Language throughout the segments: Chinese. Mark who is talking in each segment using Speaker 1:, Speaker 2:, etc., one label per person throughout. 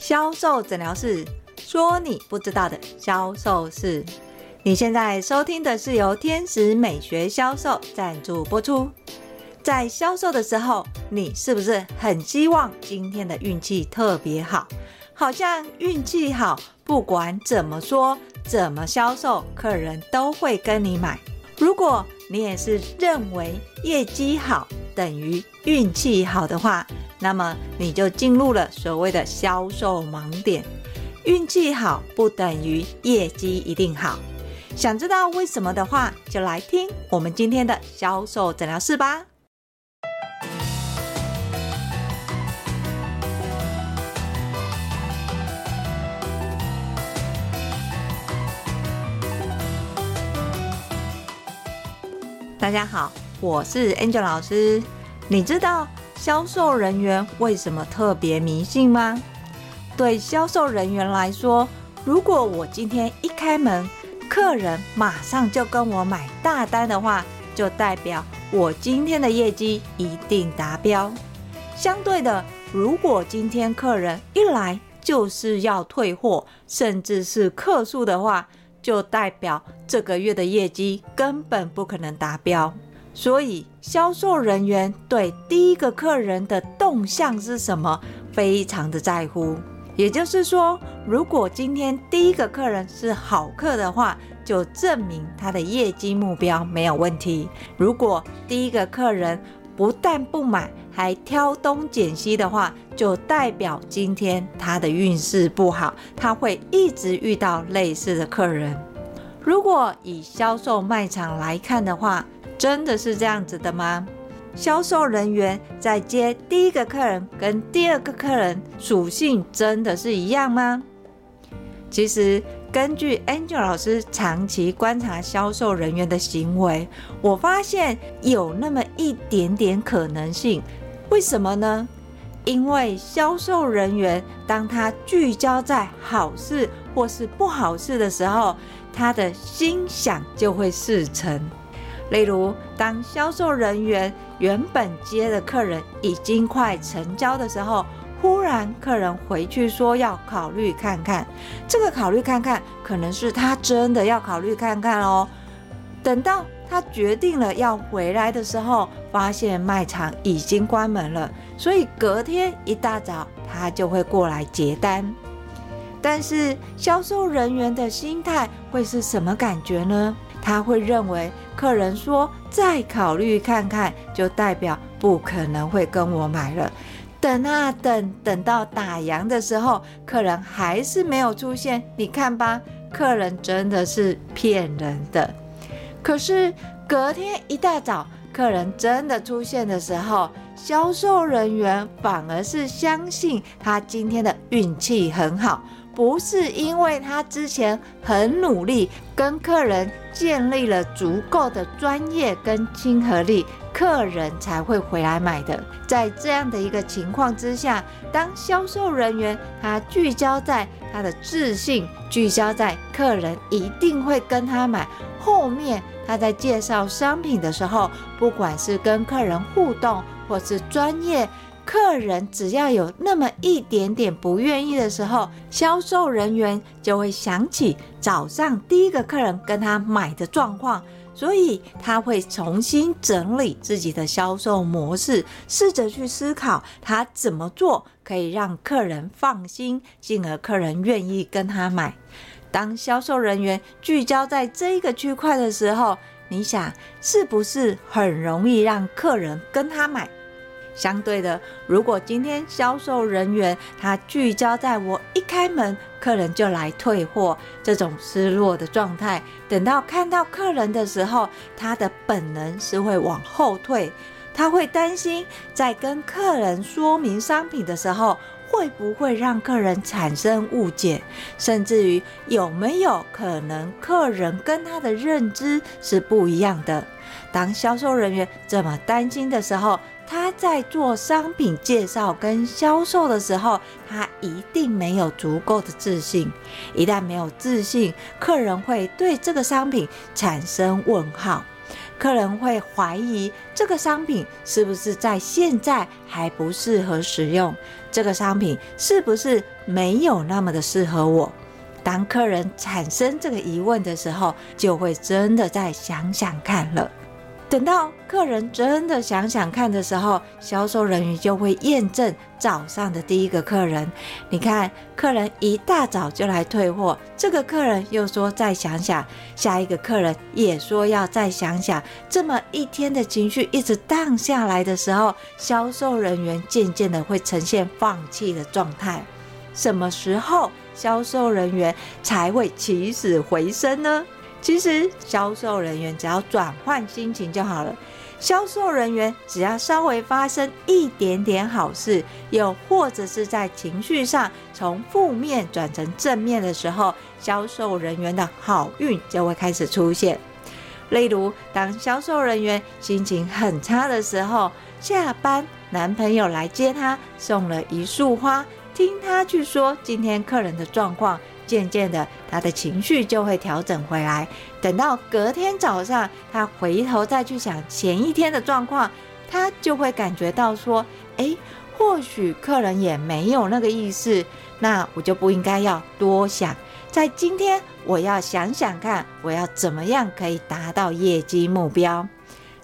Speaker 1: 销售诊疗室说你不知道的销售事。你现在收听的是由天使美学销售赞助播出。在销售的时候，你是不是很希望今天的运气特别好？好像运气好，不管怎么说、怎么销售，客人都会跟你买。如果你也是认为业绩好等于运气好的话，那么你就进入了所谓的销售盲点。运气好不等于业绩一定好。想知道为什么的话，就来听我们今天的销售诊疗室吧。大家好，我是 Angel 老师。你知道销售人员为什么特别迷信吗？对销售人员来说，如果我今天一开门，客人马上就跟我买大单的话，就代表我今天的业绩一定达标。相对的，如果今天客人一来就是要退货，甚至是客诉的话，就代表这个月的业绩根本不可能达标，所以销售人员对第一个客人的动向是什么非常的在乎。也就是说，如果今天第一个客人是好客的话，就证明他的业绩目标没有问题。如果第一个客人不但不买，还挑东拣西的话，就代表今天他的运势不好，他会一直遇到类似的客人。如果以销售卖场来看的话，真的是这样子的吗？销售人员在接第一个客人跟第二个客人属性真的是一样吗？其实，根据 Angel 老师长期观察销售人员的行为，我发现有那么一点点可能性。为什么呢？因为销售人员当他聚焦在好事或是不好事的时候，他的心想就会事成。例如，当销售人员原本接的客人已经快成交的时候，忽然客人回去说要考虑看看。这个考虑看看，可能是他真的要考虑看看哦。等到他决定了要回来的时候，发现卖场已经关门了，所以隔天一大早他就会过来结单。但是销售人员的心态会是什么感觉呢？他会认为客人说再考虑看看，就代表不可能会跟我买了。等啊等，等到打烊的时候，客人还是没有出现。你看吧，客人真的是骗人的。可是隔天一大早，客人真的出现的时候，销售人员反而是相信他今天的运气很好，不是因为他之前很努力跟客人建立了足够的专业跟亲和力，客人才会回来买的。在这样的一个情况之下，当销售人员他聚焦在他的自信，聚焦在客人一定会跟他买。后面他在介绍商品的时候，不管是跟客人互动，或是专业，客人只要有那么一点点不愿意的时候，销售人员就会想起早上第一个客人跟他买的状况，所以他会重新整理自己的销售模式，试着去思考他怎么做可以让客人放心，进而客人愿意跟他买。当销售人员聚焦在这一个区块的时候，你想是不是很容易让客人跟他买？相对的，如果今天销售人员他聚焦在我一开门，客人就来退货这种失落的状态，等到看到客人的时候，他的本能是会往后退，他会担心在跟客人说明商品的时候。会不会让客人产生误解，甚至于有没有可能客人跟他的认知是不一样的？当销售人员这么担心的时候，他在做商品介绍跟销售的时候，他一定没有足够的自信。一旦没有自信，客人会对这个商品产生问号。客人会怀疑这个商品是不是在现在还不适合使用，这个商品是不是没有那么的适合我。当客人产生这个疑问的时候，就会真的再想想看了。等到客人真的想想看的时候，销售人员就会验证早上的第一个客人。你看，客人一大早就来退货，这个客人又说再想想，下一个客人也说要再想想。这么一天的情绪一直荡下来的时候，销售人员渐渐的会呈现放弃的状态。什么时候销售人员才会起死回生呢？其实，销售人员只要转换心情就好了。销售人员只要稍微发生一点点好事，又或者是在情绪上从负面转成正面的时候，销售人员的好运就会开始出现。例如，当销售人员心情很差的时候，下班男朋友来接她，送了一束花，听她去说今天客人的状况。渐渐的，他的情绪就会调整回来。等到隔天早上，他回头再去想前一天的状况，他就会感觉到说：“诶，或许客人也没有那个意思，那我就不应该要多想。在今天，我要想想看，我要怎么样可以达到业绩目标。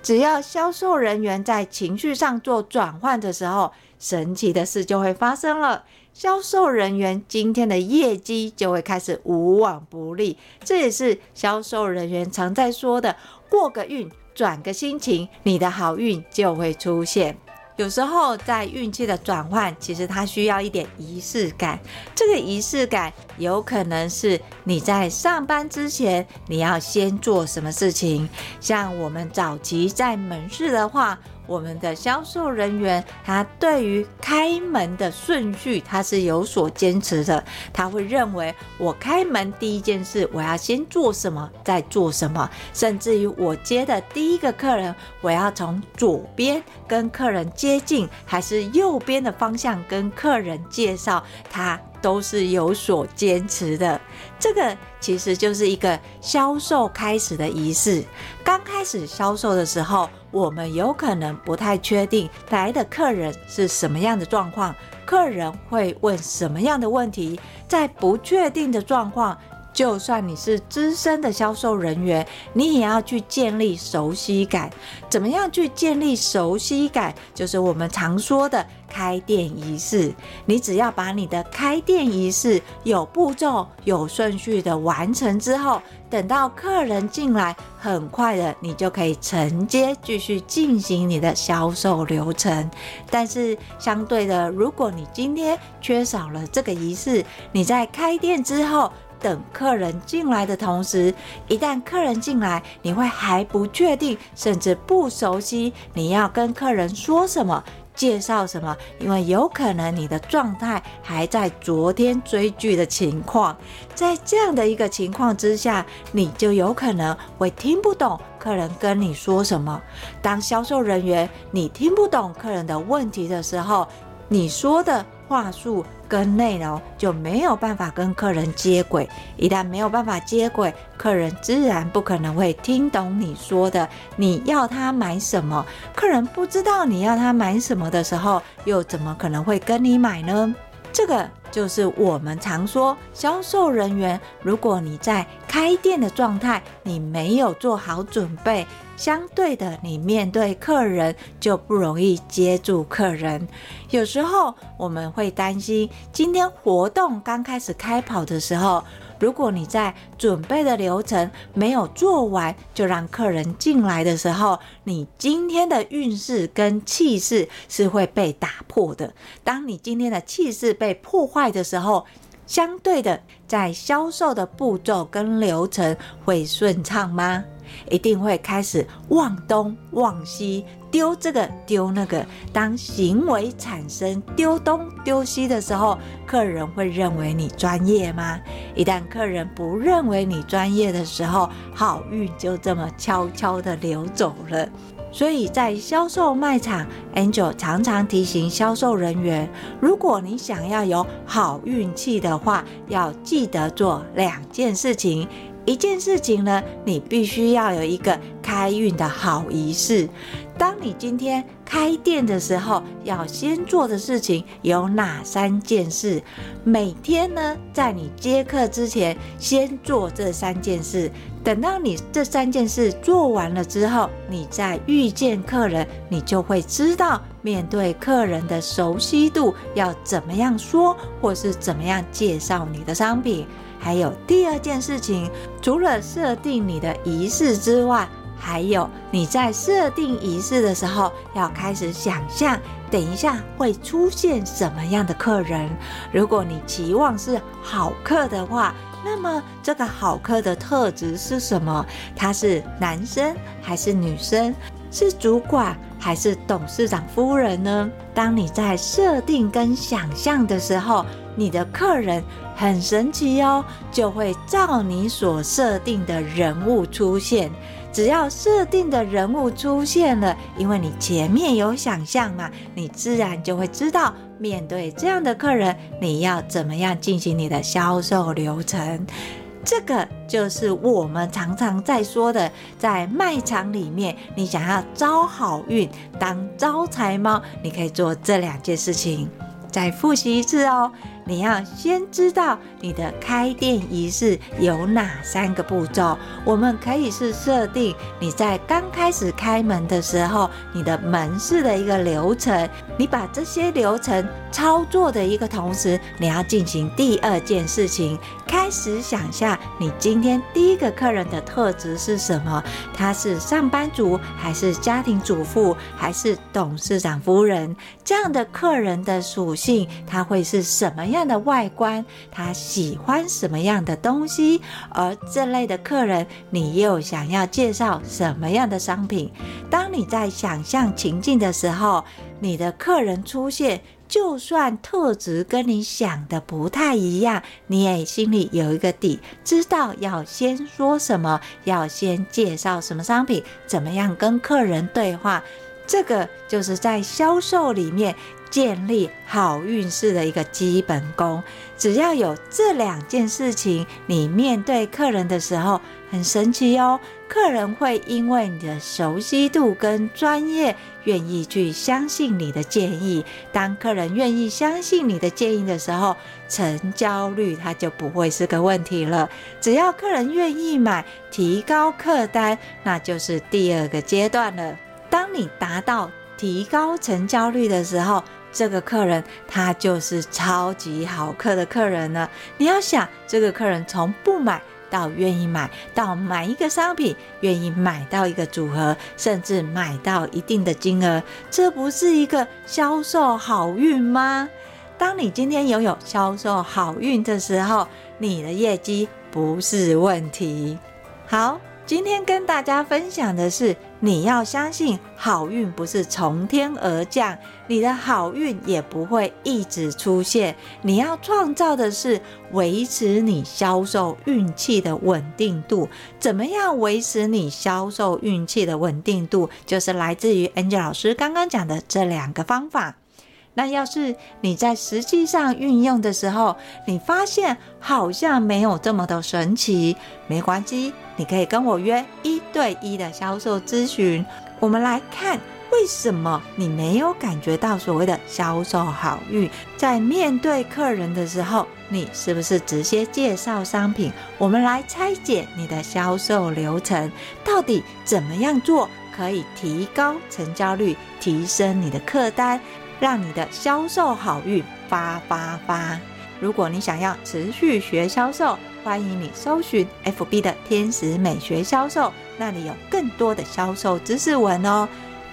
Speaker 1: 只要销售人员在情绪上做转换的时候，神奇的事就会发生了。”销售人员今天的业绩就会开始无往不利，这也是销售人员常在说的：过个运，转个心情，你的好运就会出现。有时候在运气的转换，其实它需要一点仪式感。这个仪式感有可能是你在上班之前，你要先做什么事情。像我们早期在门市的话。我们的销售人员，他对于开门的顺序，他是有所坚持的。他会认为，我开门第一件事，我要先做什么，再做什么。甚至于我接的第一个客人，我要从左边跟客人接近，还是右边的方向跟客人介绍，他都是有所坚持的。这个其实就是一个销售开始的仪式。刚开始销售的时候。我们有可能不太确定来的客人是什么样的状况，客人会问什么样的问题，在不确定的状况。就算你是资深的销售人员，你也要去建立熟悉感。怎么样去建立熟悉感？就是我们常说的开店仪式。你只要把你的开店仪式有步骤、有顺序的完成之后，等到客人进来，很快的你就可以承接继续进行你的销售流程。但是相对的，如果你今天缺少了这个仪式，你在开店之后。等客人进来的同时，一旦客人进来，你会还不确定，甚至不熟悉，你要跟客人说什么，介绍什么，因为有可能你的状态还在昨天追剧的情况，在这样的一个情况之下，你就有可能会听不懂客人跟你说什么。当销售人员，你听不懂客人的问题的时候，你说的话术。跟内容就没有办法跟客人接轨，一旦没有办法接轨，客人自然不可能会听懂你说的。你要他买什么？客人不知道你要他买什么的时候，又怎么可能会跟你买呢？这个就是我们常说，销售人员，如果你在开店的状态，你没有做好准备，相对的，你面对客人就不容易接住客人。有时候我们会担心，今天活动刚开始开跑的时候。如果你在准备的流程没有做完，就让客人进来的时候，你今天的运势跟气势是会被打破的。当你今天的气势被破坏的时候，相对的，在销售的步骤跟流程会顺畅吗？一定会开始忘东忘西，丢这个丢那个。当行为产生丢东丢西的时候，客人会认为你专业吗？一旦客人不认为你专业的时候，好运就这么悄悄地流走了。所以在销售卖场，Angel 常常提醒销售人员，如果你想要有好运气的话，要记得做两件事情。一件事情呢，你必须要有一个开运的好仪式。当你今天开店的时候，要先做的事情有哪三件事？每天呢，在你接客之前，先做这三件事。等到你这三件事做完了之后，你再遇见客人，你就会知道面对客人的熟悉度要怎么样说，或是怎么样介绍你的商品。还有第二件事情，除了设定你的仪式之外，还有你在设定仪式的时候，要开始想象，等一下会出现什么样的客人。如果你期望是好客的话，那么这个好客的特质是什么？他是男生还是女生？是主管还是董事长夫人呢？当你在设定跟想象的时候，你的客人很神奇哦，就会照你所设定的人物出现。只要设定的人物出现了，因为你前面有想象嘛，你自然就会知道。面对这样的客人，你要怎么样进行你的销售流程？这个就是我们常常在说的，在卖场里面，你想要招好运、当招财猫，你可以做这两件事情。再复习一次哦。你要先知道你的开店仪式有哪三个步骤。我们可以是设定你在刚开始开门的时候，你的门市的一个流程。你把这些流程操作的一个同时，你要进行第二件事情，开始想象你今天第一个客人的特质是什么？他是上班族，还是家庭主妇，还是董事长夫人？这样的客人的属性，他会是什么样？样的外观，他喜欢什么样的东西？而这类的客人，你又想要介绍什么样的商品？当你在想象情境的时候，你的客人出现，就算特质跟你想的不太一样，你也心里有一个底，知道要先说什么，要先介绍什么商品，怎么样跟客人对话。这个就是在销售里面。建立好运势的一个基本功，只要有这两件事情，你面对客人的时候很神奇哦。客人会因为你的熟悉度跟专业，愿意去相信你的建议。当客人愿意相信你的建议的时候，成交率它就不会是个问题了。只要客人愿意买，提高客单，那就是第二个阶段了。当你达到提高成交率的时候，这个客人他就是超级好客的客人了。你要想，这个客人从不买到愿意买，到买一个商品愿意买到一个组合，甚至买到一定的金额，这不是一个销售好运吗？当你今天拥有销售好运的时候，你的业绩不是问题。好。今天跟大家分享的是，你要相信好运不是从天而降，你的好运也不会一直出现。你要创造的是维持你销售运气的稳定度。怎么样维持你销售运气的稳定度？就是来自于 Angel 老师刚刚讲的这两个方法。那要是你在实际上运用的时候，你发现好像没有这么的神奇，没关系，你可以跟我约一对一的销售咨询，我们来看为什么你没有感觉到所谓的销售好运。在面对客人的时候，你是不是直接介绍商品？我们来拆解你的销售流程，到底怎么样做可以提高成交率，提升你的客单？让你的销售好运发发发！如果你想要持续学销售，欢迎你搜寻 FB 的天使美学销售，那里有更多的销售知识文哦。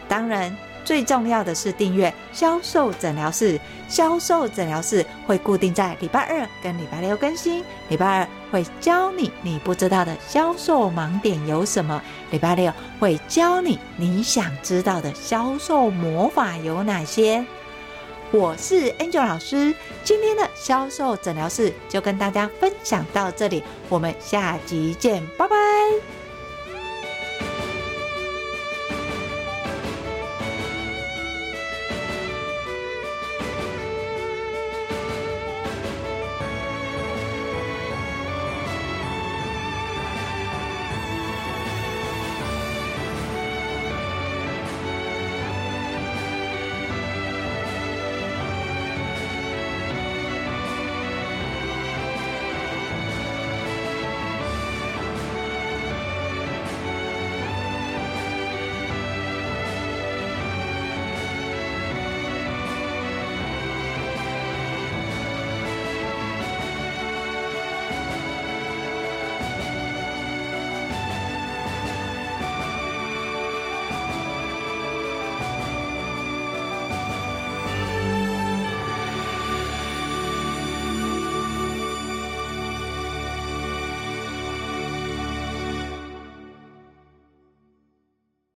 Speaker 1: 当然，最重要的是订阅销售诊疗室。销售诊疗室会固定在礼拜二跟礼拜六更新。礼拜二会教你你不知道的销售盲点有什么，礼拜六会教你你想知道的销售魔法有哪些。我是 Angel 老师，今天的销售诊疗室就跟大家分享到这里，我们下集见，拜拜。